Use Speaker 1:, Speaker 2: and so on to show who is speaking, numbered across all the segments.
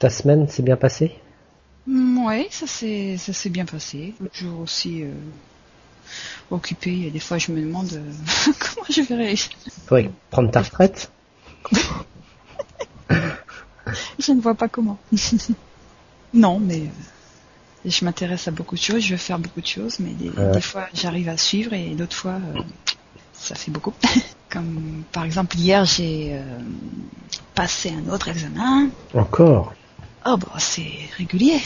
Speaker 1: Ta semaine s'est bien passée?
Speaker 2: Oui, ça s'est ça s'est bien passé. Toujours aussi euh, occupé. Et des fois, je me demande euh, comment je vais réussir.
Speaker 1: Faudrait prendre ta retraite?
Speaker 2: Je ne vois pas comment. non, mais euh, je m'intéresse à beaucoup de choses. Je veux faire beaucoup de choses, mais des, des fois, j'arrive à suivre et d'autres fois, ça fait beaucoup. Comme par exemple hier, j'ai passé un autre examen.
Speaker 1: Encore?
Speaker 2: Oh bah c'est régulier.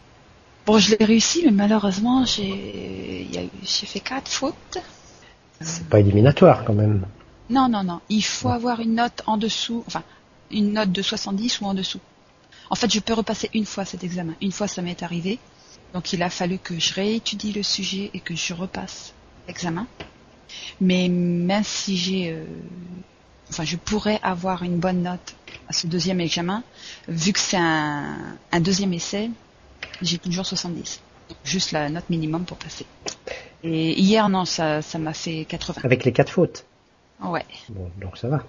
Speaker 2: bon, je l'ai réussi, mais malheureusement, j'ai j'ai fait quatre fautes.
Speaker 1: C'est pas éliminatoire quand même.
Speaker 2: Non, non, non. Il faut avoir une note en dessous, enfin, une note de 70 ou en dessous. En fait, je peux repasser une fois cet examen. Une fois, ça m'est arrivé. Donc, il a fallu que je réétudie le sujet et que je repasse l'examen. Mais même si j'ai, euh, enfin, je pourrais avoir une bonne note à ce deuxième examen, vu que c'est un, un deuxième essai, j'ai toujours 70. Donc, juste la note minimum pour passer. Et hier, non, ça, ça m'a fait 80.
Speaker 1: Avec les quatre fautes.
Speaker 2: Ouais.
Speaker 1: Bon, donc ça va.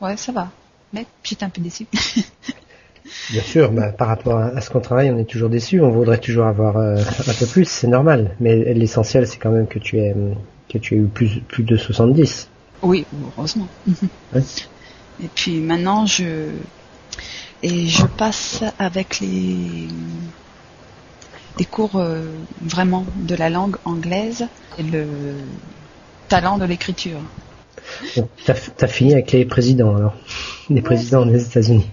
Speaker 2: Ouais, ça va. Mais j'étais un peu déçue.
Speaker 1: Bien sûr, bah, par rapport à à ce qu'on travaille, on est toujours déçu. On voudrait toujours avoir euh, un peu plus, c'est normal. Mais l'essentiel, c'est quand même que tu aies que tu aies eu plus plus de 70.
Speaker 2: Oui, heureusement.
Speaker 1: Ouais.
Speaker 2: Et puis maintenant, je et je passe avec les des cours euh, vraiment de la langue anglaise et le talent de l'écriture.
Speaker 1: Donc, T'as as fini avec les présidents alors, les présidents des États-Unis.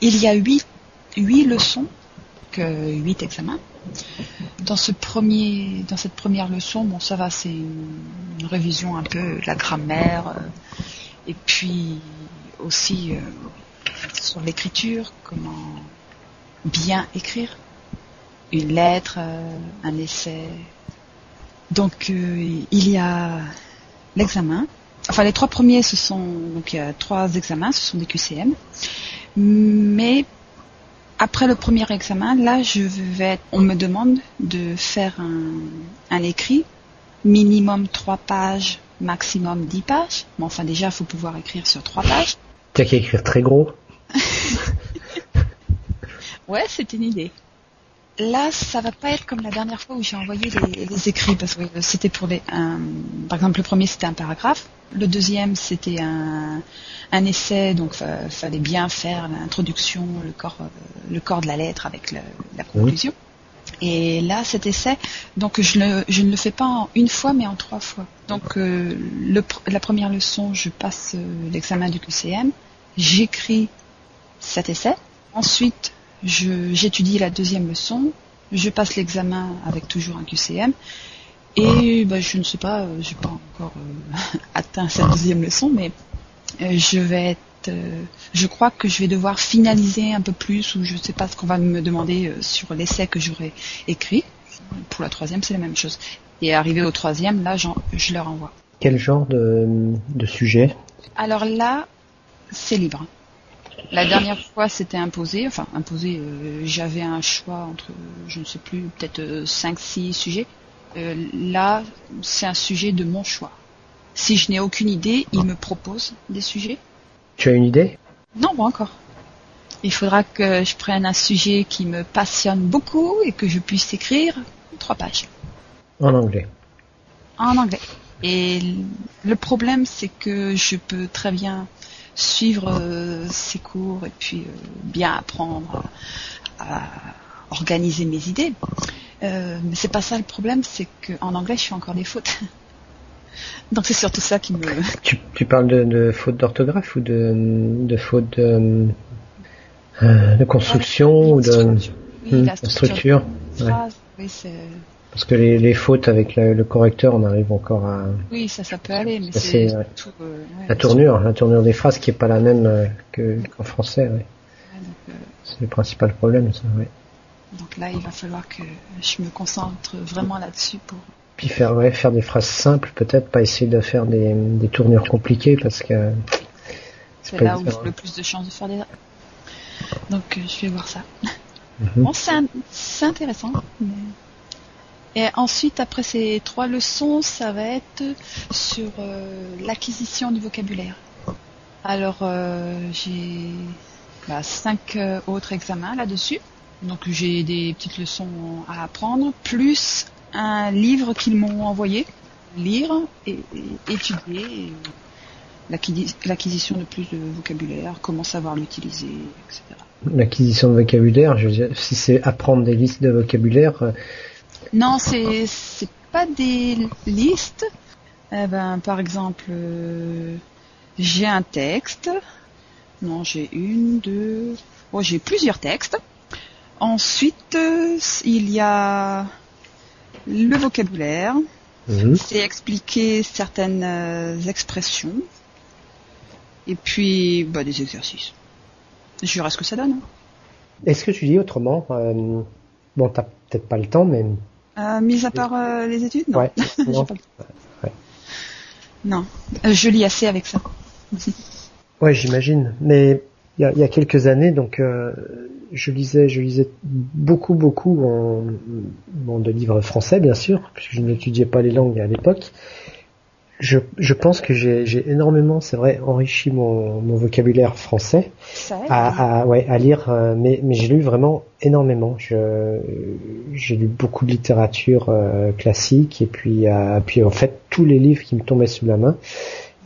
Speaker 2: Il y a huit, huit leçons, que huit examens. Dans ce premier, dans cette première leçon, bon, ça va, c'est une, une révision un peu de la grammaire, euh, et puis aussi euh, sur l'écriture, comment bien écrire une lettre, euh, un essai. Donc il y a l'examen. Enfin, les trois premiers, ce sont donc trois examens, ce sont des QCM. Mais après le premier examen, là, je vais, on me demande de faire un écrit, minimum trois pages, maximum dix pages. Bon, enfin déjà, il faut pouvoir écrire sur trois pages.
Speaker 1: T'as qu'à écrire très gros.
Speaker 2: Ouais, c'est une idée. Là, ça va pas être comme la dernière fois où j'ai envoyé les, les écrits parce que c'était pour les. un- par exemple, le premier c'était un paragraphe, le deuxième c'était un, un essai, donc fa- fallait bien faire l'introduction, le corps, euh, le corps de la lettre avec le- la conclusion. Et là, cet essai, donc je, le, je ne le fais pas en une fois, mais en trois fois. Donc euh, le la première leçon, je passe euh, l'examen du QCM, j'écris cet essai. Ensuite, je- j'étudie la deuxième leçon, je passe l'examen avec toujours un QCM, et bah, je ne sais pas, euh, j'ai pas encore euh, atteint cette deuxième leçon, mais je vais euh, je crois que je vais devoir finaliser un peu plus, ou je ne sais pas ce qu'on va me demander euh, sur l'essai que j'aurai écrit. Pour la troisième, c'est la même chose. Et arrivé au troisième, là, je leur envoie.
Speaker 1: Quel genre de, de sujet?
Speaker 2: Alors là, c'est libre. La dernière fois, c'était imposé. Enfin, imposé, euh, j'avais un choix entre, je ne sais plus, peut-être 5-6 sujets. Euh, là, c'est un sujet de mon choix. Si je n'ai aucune idée, il me propose des sujets.
Speaker 1: Tu as une idée?
Speaker 2: Non, pas encore. Il faudra que je prenne un sujet qui me passionne beaucoup et que je puisse écrire trois pages
Speaker 1: En anglais.
Speaker 2: en anglais. Et le problème, c'est que je peux très bien suivre euh, ces cours et puis euh, bien apprendre à, à organiser mes idées. Euh, mais c'est pas ça le problème, c'est qu'en anglais, je fais encore des fautes. Donc c'est surtout ça qui me.
Speaker 1: Tu, tu parles de, de faute d'orthographe ou de, de faute de, euh, de construction ou de
Speaker 2: Oui,
Speaker 1: hmm,
Speaker 2: la
Speaker 1: de structure ouais.
Speaker 2: oui, c'est-
Speaker 1: Parce que les, les fautes avec le, le correcteur, on arrive encore à
Speaker 2: oui, ça, ça peut aller, mais c'est
Speaker 1: ouais.
Speaker 2: euh, ouais,
Speaker 1: la tournure, la tournure des phrases qui est pas la même euh, que qu'en français.
Speaker 2: Euh,
Speaker 1: C'est le principal problème, ça. Ouais.
Speaker 2: donc là, il va falloir que je me concentre vraiment là-dessus pour
Speaker 1: Puis faire ouais, faire des phrases simples, peut-être pas essayer de faire des, des tournures compliquées parce que
Speaker 2: C'est là où j'ai le plus de chances de faire des. Donc euh, je vais voir ça.
Speaker 1: Mhm.
Speaker 2: Bon, c'est intéressant. mais- Et ensuite, après ces trois leçons, ça va être sur euh, l'acquisition du vocabulaire. Alors, euh, j'ai bah, cinq euh, autres examens là-dessus. Donc j'ai des petites leçons à apprendre, plus un livre qu'ils m'ont envoyé, lire et, étudier, l'acquisition de plus de vocabulaire, comment savoir l'utiliser, etc.
Speaker 1: L'acquisition de vocabulaire, je veux dire, si c'est apprendre des listes de vocabulaire. Euh,
Speaker 2: non, c'est c'est pas des listes. Eh ben, par exemple, euh, j'ai un texte. Non, j'ai une, deux. Oh, j'ai plusieurs textes. Ensuite, euh, il y a le vocabulaire. Mhm. C'est expliquer certaines euh, expressions. Et puis, bah, des exercices. Je verrai ce que ça donne. Hein.
Speaker 1: Est-ce que tu dis autrement euh, Bon, t'as peut-être pas le temps, mais...
Speaker 2: Euh, mis à part les études
Speaker 1: Non. Ouais, non.
Speaker 2: non. je lis assez avec ça.
Speaker 1: ouais, j'imagine. Mais il y a, il y a quelques années, donc euh, je lisais, je lisais beaucoup, beaucoup en, bon, de livres français, bien sûr, puisque je n'étudiais pas les langues à l'époque. Je, je pense que j'ai énormément, c'est vrai, enrichi mon, mon vocabulaire français à, à, ouais, à lire, euh, mais, mais j'ai lu vraiment énormément. J'ai lu beaucoup de littérature euh, classique et puis, euh, puis en fait tous les livres qui me tombaient sous la main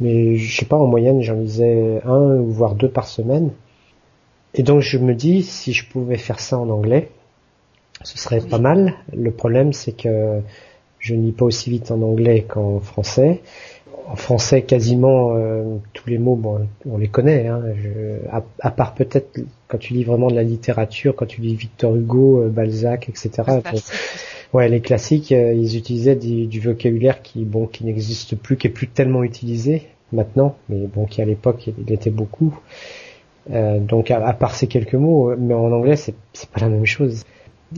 Speaker 1: mais je sais pas, en moyenne, j'en lisais un ou voire deux par semaine. Et donc je me dis, si je pouvais faire ça en anglais, ce serait pas mal. Le problème, c'est que je ne lis pas aussi vite en anglais qu'en français. En français, quasiment euh, tous les mots, bon, on les connaît. Hein. à, part peut-être quand tu lis vraiment de la littérature, quand tu lis Victor Hugo, euh, Balzac, etc. Ouais, les classiques, euh, ils utilisaient du, vocabulaire qui, bon, qui n'existe plus, qui est plus tellement utilisé maintenant, mais bon, qui à l'époque il était beaucoup. Euh, donc à, part ces quelques mots, mais en anglais c'est pas la même chose.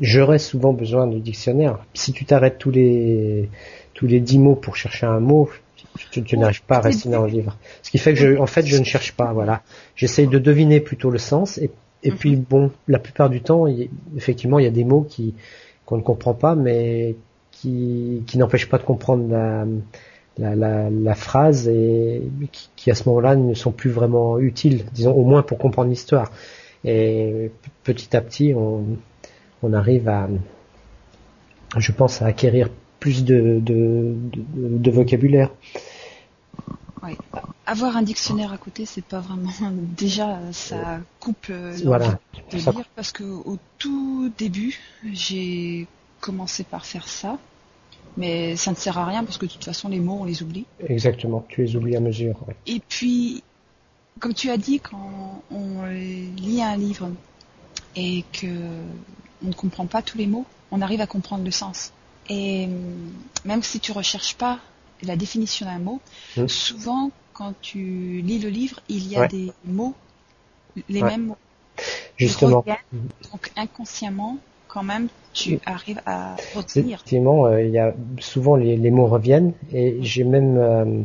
Speaker 1: J'aurais souvent besoin du dictionnaire. Si tu t'arrêtes tous les tous les dix mots pour chercher un mot, tu, tu n'arrives pas à rester dans le livre. Ce qui fait que je, en fait, je ne cherche pas. Voilà, j'essaye de deviner plutôt le sens et et puis mhm. bon, la plupart du temps, effectivement, il y a des mots qui qu'on ne comprend pas, mais qui, n'empêche pas de comprendre la, phrase et qui, à ce moment-là ne sont plus vraiment utiles, disons au moins pour comprendre l'histoire. Et petit à petit, on, arrive à, je pense, à acquérir plus de, de, vocabulaire.
Speaker 2: Avoir un dictionnaire à côté, c'est pas vraiment. Déjà, ça coupe euh,
Speaker 1: voilà.
Speaker 2: de lire parce que au tout début, j'ai commencé par faire ça, mais ça ne sert à rien parce que de toute façon, les mots, on les oublie.
Speaker 1: Exactement, tu les oublies à mesure.
Speaker 2: Et puis, comme tu as dit, quand on lit un livre et que on ne comprend pas tous les mots, on arrive à comprendre le sens. Et même si tu recherches pas la définition d'un mot, mmh. souvent quand tu lis le livre, il y a des mots, les mêmes mots.
Speaker 1: Justement.
Speaker 2: donc inconsciemment, quand même, tu arrives à retenir.
Speaker 1: Effectivement, euh, il y a souvent les, mots reviennent et j'ai même euh,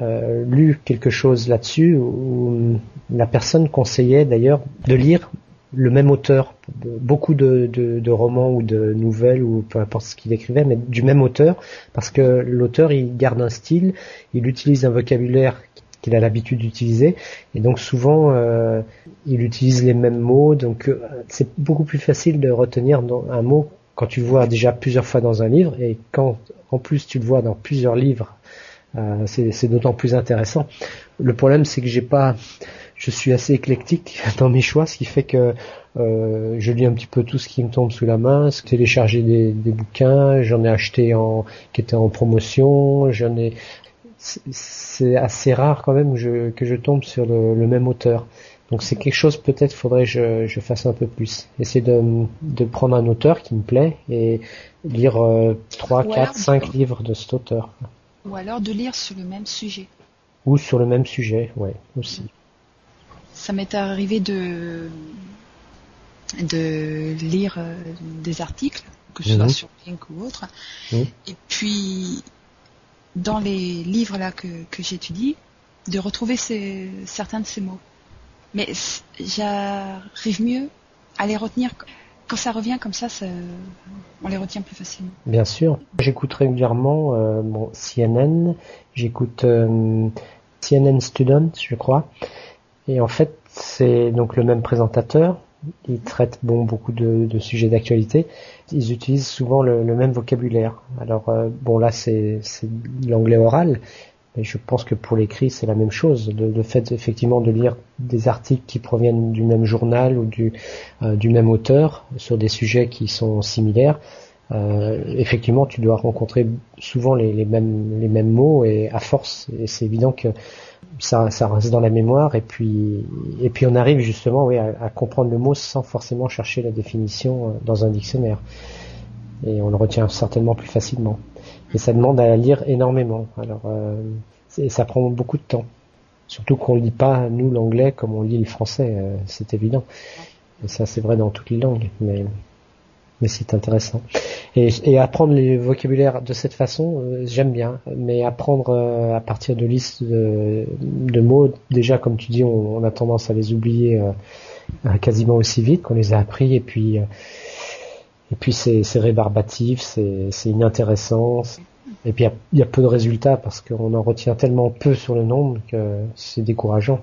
Speaker 1: euh, lu quelque chose là-dessus où la personne conseillait d'ailleurs de lire le même auteur, beaucoup de, romans ou de nouvelles ou peu importe ce qu'il écrivait, mais du même auteur, parce que l'auteur il garde un style, il utilise un vocabulaire qu'il a l'habitude d'utiliser, et donc souvent euh, il utilise les mêmes mots, donc euh, c'est beaucoup plus facile de retenir un mot quand tu le vois déjà plusieurs fois dans un livre, et quand en plus tu le vois dans plusieurs livres, euh, c'est d'autant plus intéressant. Le problème c'est que j'ai pas je suis assez éclectique dans mes choix, ce qui fait que euh, je lis un petit peu tout ce qui me tombe sous la main, télécharger des, des bouquins, j'en ai acheté en qui étaient en promotion, j'en ai c'est assez rare quand même que je, que je tombe sur le, même auteur. Donc c'est quelque chose peut-être faudrait que je, je fasse un peu plus. Essayer de, de prendre un auteur qui me plaît et lire euh, 3, 4, 5 livres de cet auteur.
Speaker 2: Ou alors de lire sur le même sujet.
Speaker 1: Ou sur le même sujet, ouais, aussi
Speaker 2: ça m'est arrivé de de lire euh, des articles, que ce soit mhm. sur Link ou autre, mhm. et puis dans les livres là que, que j'étudie, de retrouver ces, certains de ces mots. Mais j'arrive mieux à les retenir quand ça revient comme ça, ça, on les retient plus facilement.
Speaker 1: Bien sûr. J'écoute régulièrement euh, CNN, j'écoute euh, CNN Student, je crois. Et en fait, C'est donc le même présentateur. Il traite bon beaucoup de, sujets d'actualité. Ils utilisent souvent le, même vocabulaire. Alors euh, bon là c'est l'anglais oral, mais je pense que pour l'écrit c'est la même chose. Le, fait effectivement de lire des articles qui proviennent du même journal ou du, euh, du même auteur sur des sujets qui sont similaires, euh, effectivement, tu dois rencontrer souvent les, mêmes les mêmes mots et à force, et c'est évident que ça, reste dans la mémoire. Et puis et puis on arrive justement oui, à, comprendre le mot sans forcément chercher la définition euh, dans un dictionnaire. Et on le retient certainement plus facilement. Et ça demande à lire énormément. Alors euh, ça prend beaucoup de temps. Surtout qu'on lit pas nous l'anglais comme on lit le français c'est évident. Et ça c'est vrai dans toutes les langues. Mais mais c'est intéressant. Et, apprendre les vocabulaires de cette façon, euh, j'aime bien. Mais apprendre euh, à partir de listes de, mots, déjà comme tu dis, on, a tendance à les oublier euh, quasiment aussi vite qu'on les a appris. Et puis, et puis c'est, rébarbatif, c'est, inintéressant. Et puis il y, a peu de résultats parce qu'on en retient tellement peu sur le nombre que c'est décourageant.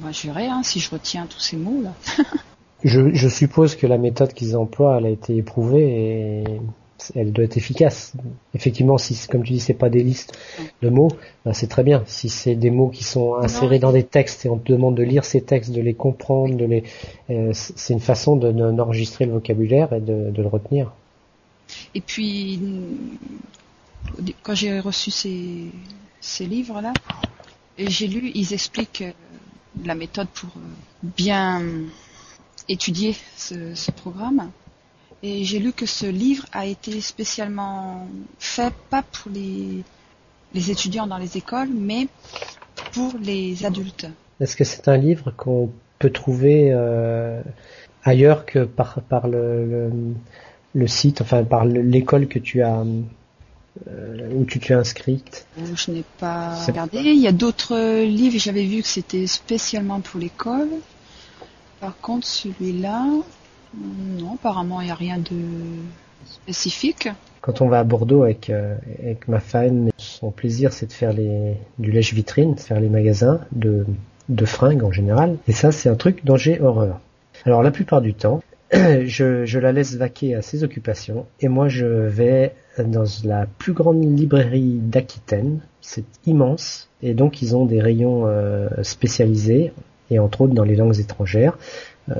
Speaker 2: Moi, je verrai hein, si je retiens tous ces mots là.
Speaker 1: Je, je, suppose que la méthode qu'ils emploient, elle a été éprouvée et elle doit être efficace. Effectivement, si, comme tu dis, c'est pas des listes de mots, ben c'est très bien. Si c'est des mots qui sont insérés dans des textes et on te demande de lire ces textes, de les comprendre, de les, euh, c'est une façon d'enregistrer le vocabulaire et de, de, le retenir.
Speaker 2: Et puis, quand j'ai reçu ces, ces livres-là, j'ai lu, ils expliquent la méthode pour bien étudier ce, ce programme. Et j'ai lu que ce livre a été spécialement fait pas pour les, les étudiants dans les écoles, mais pour les adultes.
Speaker 1: Est-ce que c'est un livre qu'on peut trouver euh, ailleurs que par, par le, le, le site, enfin par l'école que tu as euh, où tu t'es inscrite?
Speaker 2: Je n'ai pas regardé. Il y a d'autres livres, j'avais vu que c'était spécialement pour l'école. Par contre, celui-là, non, apparemment, il n'y a rien de spécifique.
Speaker 1: Quand on va à Bordeaux avec, euh, avec ma femme, son plaisir, c'est de faire les, du lèche-vitrine, de faire les magasins de, fringues en général. Et ça, c'est un truc dont j'ai horreur. Alors, la plupart du temps, je, je la laisse vaquer à ses occupations et moi, je vais dans la plus grande librairie d'Aquitaine. C'est immense. Et donc, ils ont des rayons euh, spécialisés et entre autres dans les langues étrangères. Euh,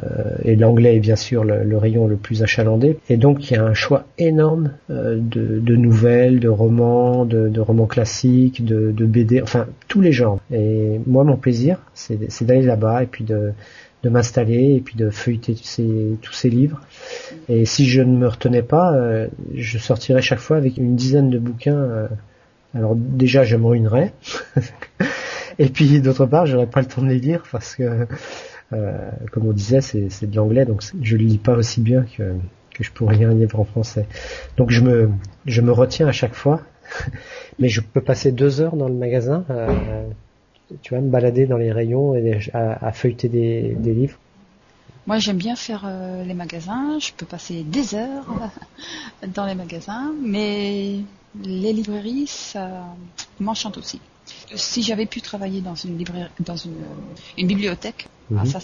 Speaker 1: et l'anglais est bien sûr le, rayon le plus achalandé. Et donc il y a un choix énorme euh, de, de, nouvelles, de romans, de, romans classiques, de, BD, enfin tous les genres. Et moi mon plaisir, c'est d'aller là-bas et puis de, m'installer et puis de feuilleter tous ces, tous ces livres. Et si je ne me retenais pas, euh, je sortirais chaque fois avec une dizaine de bouquins. Euh, alors déjà je me ruinerais. Et puis d'autre part, j'aurais pas le temps de les lire parce que, euh, comme on disait, c'est de l'anglais, donc je le lis pas aussi bien que, je pourrais lire un livre en français. Donc je me, je me retiens à chaque fois, mais je peux passer deux heures dans le magasin, euh, tu vois, me balader dans les rayons et à, feuilleter des, des livres.
Speaker 2: Moi, j'aime bien faire euh, les magasins. Je peux passer des heures dans les magasins, mais les librairies, ça m'enchante aussi si j'avais pu travailler dans une dans une, une bibliothèque, mm -hmm. ça,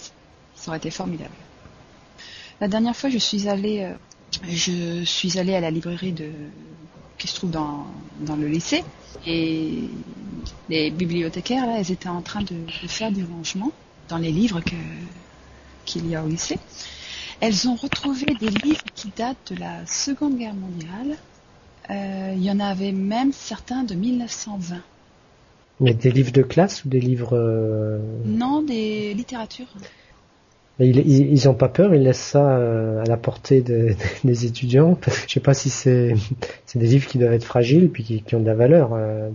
Speaker 2: ça aurait été formidable. La dernière fois, je suis allée, euh, je suis allée à la librairie de qui se trouve dans, dans le lycée et les bibliothécaires là, elles étaient en train de, de faire du rangement dans les livres que qu'il y a au lycée. Elles ont retrouvé des livres qui datent de la Seconde Guerre mondiale. Euh, il y en avait même certains de 1920.
Speaker 1: Mais des livres de classe ou des livres euh...
Speaker 2: Non, des littératures.
Speaker 1: Mais ils, ils, ils ont pas peur, ils laissent ça euh, à la portée de, des étudiants. Parce que je sais pas si c'est c'est des livres qui doivent être fragiles puis qui, qui ont de la valeur. Euh.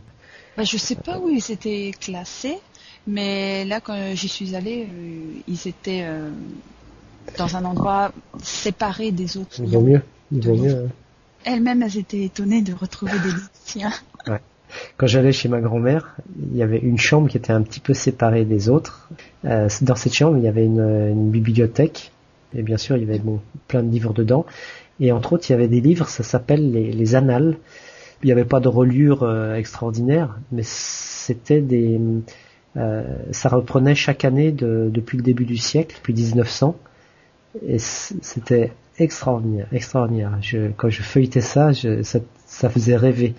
Speaker 2: Bah, je sais pas où ils étaient classés, mais là quand j'y suis allée, ils étaient euh, dans un endroit séparé des autres.
Speaker 1: Il vaut mieux. Il vaut mieux. Hein.
Speaker 2: Elles-mêmes, elles étaient étonnées de retrouver des.
Speaker 1: Ouais quand j'allais chez ma grand-mère, il y avait une chambre qui était un petit peu séparée des autres. Euh, dans cette chambre, il y avait une, bibliothèque, et bien sûr, il y avait plein de livres dedans. Et entre autres, il y avait des livres, ça s'appelle les, les, annales. Il n'y avait pas de reliure euh, extraordinaire, mais c'était des, ça reprenait chaque année depuis le début du siècle, depuis 1900, et c'était extraordinaire, extraordinaire. Quand je feuilletais ça, ça, faisait rêver.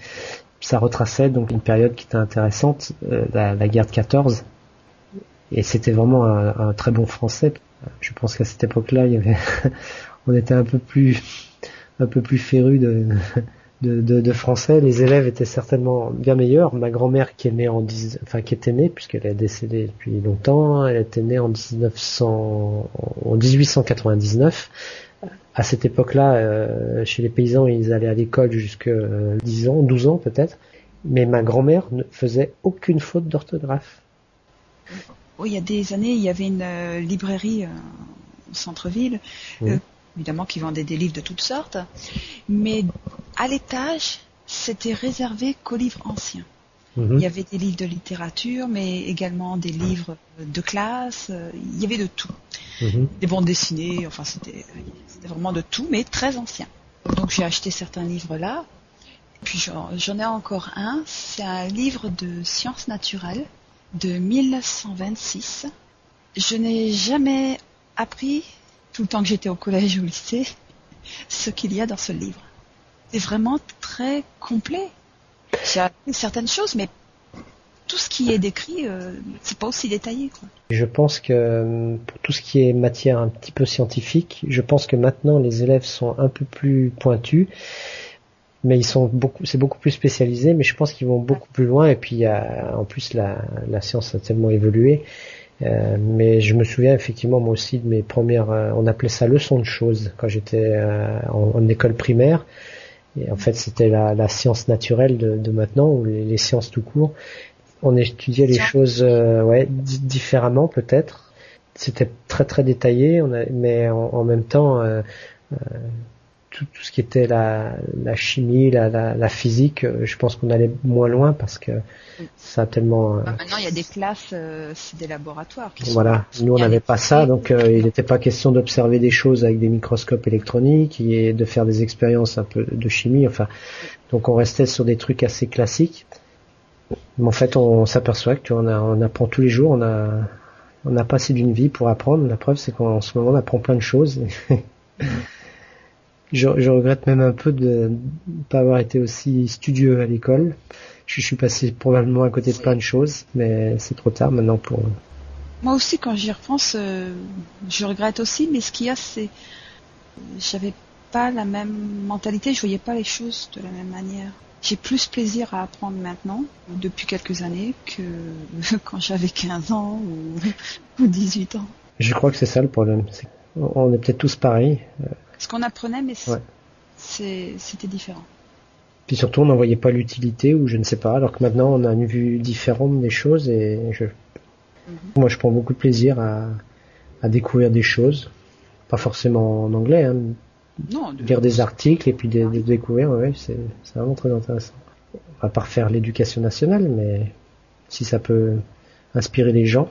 Speaker 1: Ça retraçait donc une période qui était intéressante, euh, la, guerre de 14, et c'était vraiment un, très bon français. Je pense qu'à cette époque-là, on était un peu plus, un peu plus féru de, de, de, français. Les élèves étaient certainement bien meilleurs. Ma grand-mère qui est née en 10, enfin qui était née puisqu'elle est décédée depuis longtemps, elle était née en 1900, en 1899 à cette époque-là, euh, chez les paysans, ils allaient à l'école jusqu'à 10 ans, 12 ans peut-être. Mais ma grand-mère ne faisait aucune faute d'orthographe.
Speaker 2: Il y a des années, il y avait une euh, librairie euh, au centre-ville, évidemment qui vendait des livres de toutes sortes. Mais à l'étage, c'était réservé qu'aux livres anciens. Mhm. Il y avait des livres de littérature, mais également des livres de classe. Il y avait de tout. Mhm. Des bandes dessinées, enfin c'était vraiment de tout, mais très ancien. Donc j'ai acheté certains livres là. Puis j'en ai encore un. C'est un livre de sciences naturelles de 1926. Je n'ai jamais appris, tout le temps que j'étais au collège ou au lycée, ce qu'il y a dans ce livre. C'est vraiment très complet. J'ai appris certaines choses, mais tout ce qui est décrit, euh, c'est pas aussi détaillé.
Speaker 1: Je pense que euh, pour tout ce qui est matière un petit peu scientifique, je pense que maintenant les élèves sont un peu plus pointus, mais ils sont beaucoup, c'est beaucoup plus spécialisé, mais je pense qu'ils vont beaucoup plus loin. Et puis en plus la, science a tellement évolué. Euh, mais je me souviens effectivement moi aussi de mes premières, euh, on appelait ça leçon de choses quand j'étais en, école primaire. Et en fait, c'était la, la, science naturelle de, de maintenant, ou les, les, sciences tout court. On étudiait les choses euh, ouais, différemment peut-être. C'était très très détaillé, on a, mais en, même temps, euh, euh, tout, tout, ce qui était la, la chimie, la, la, la physique, je pense qu'on allait moins loin parce que ça a tellement.
Speaker 2: Bah, maintenant, il y a des classes, c'est des laboratoires.
Speaker 1: Qui voilà, nous on n'avait pas ça, donc il n'était pas question d'observer des choses avec des microscopes électroniques et de faire des expériences un peu de chimie. Enfin, donc on restait sur des trucs assez classiques. Mais en fait, on s'aperçoit que tu vois, on, apprend tous les jours, on a, on a passé d'une vie pour apprendre. La preuve, c'est qu'en ce moment, on apprend plein de choses. Je, regrette même un peu de ne pas avoir été aussi studieux à l'école. Je, suis passé probablement à côté de plein de choses, mais c'est trop tard maintenant pour.
Speaker 2: Moi aussi, quand j'y repense, euh, je regrette aussi, mais ce qu'il y a, c'est, j'avais pas la même mentalité, je voyais pas les choses de la même manière j'ai plus plaisir à apprendre maintenant, depuis quelques années, que quand j'avais 15 ans ou, 18 ans.
Speaker 1: Je crois que c'est ça le problème. on est peut-être tous pareils.
Speaker 2: Ce qu'on apprenait, mais c'était différent.
Speaker 1: Puis surtout, on n'en voyait pas l'utilité, ou je ne sais pas, alors que maintenant, on a une vue différente des choses, et je... Mhm. moi, je prends beaucoup de plaisir à, à découvrir des choses. Pas forcément en anglais, hein, non, lire des articles et puis de, découvrir, ouais, c'est vraiment très intéressant. On va pas refaire l'éducation nationale, mais si ça peut inspirer les gens,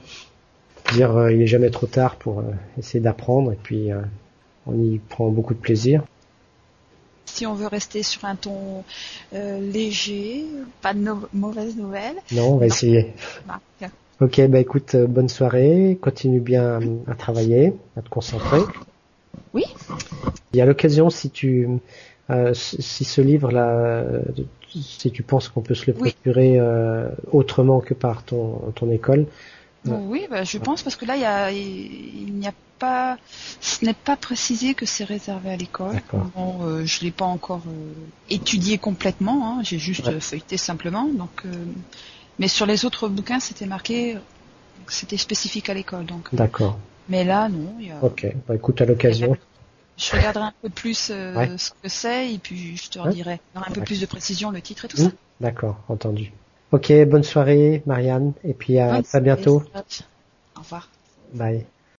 Speaker 1: dire euh, il est jamais trop tard pour euh, essayer d'apprendre et puis euh, on y prend beaucoup de plaisir.
Speaker 2: Si on veut rester sur un ton léger, pas de mauvaises nouvelles.
Speaker 1: Non, on va essayer. Bah, ok, bah écoute, bonne soirée, continue bien à travailler, à te concentrer.
Speaker 2: Oui.
Speaker 1: Il y a l'occasion, si tu, euh, si ce livre-là, si tu penses qu'on peut se le procurer euh, autrement que par ton, ton école.
Speaker 2: Euh, oui, bah, je pense parce que là, il, y a, il n'y a pas, ce n'est pas précisé que c'est réservé à l'école. Bon, euh, je l'ai pas encore euh, étudié complètement. Hein, J'ai juste feuilleté simplement. Donc, mais sur les autres bouquins, c'était marqué, c'était spécifique à l'école. Donc.
Speaker 1: D'accord.
Speaker 2: Mais là, non. Y a...
Speaker 1: Ok. Bah, écoute, à l'occasion.
Speaker 2: Je regarderai un peu plus euh, ce que c'est et puis je te redirai un peu plus de précision le titre et tout ça. Mmh.
Speaker 1: D'accord, entendu. Ok, bonne soirée, Marianne, et puis à, à bientôt.
Speaker 2: Au revoir.
Speaker 1: Bye.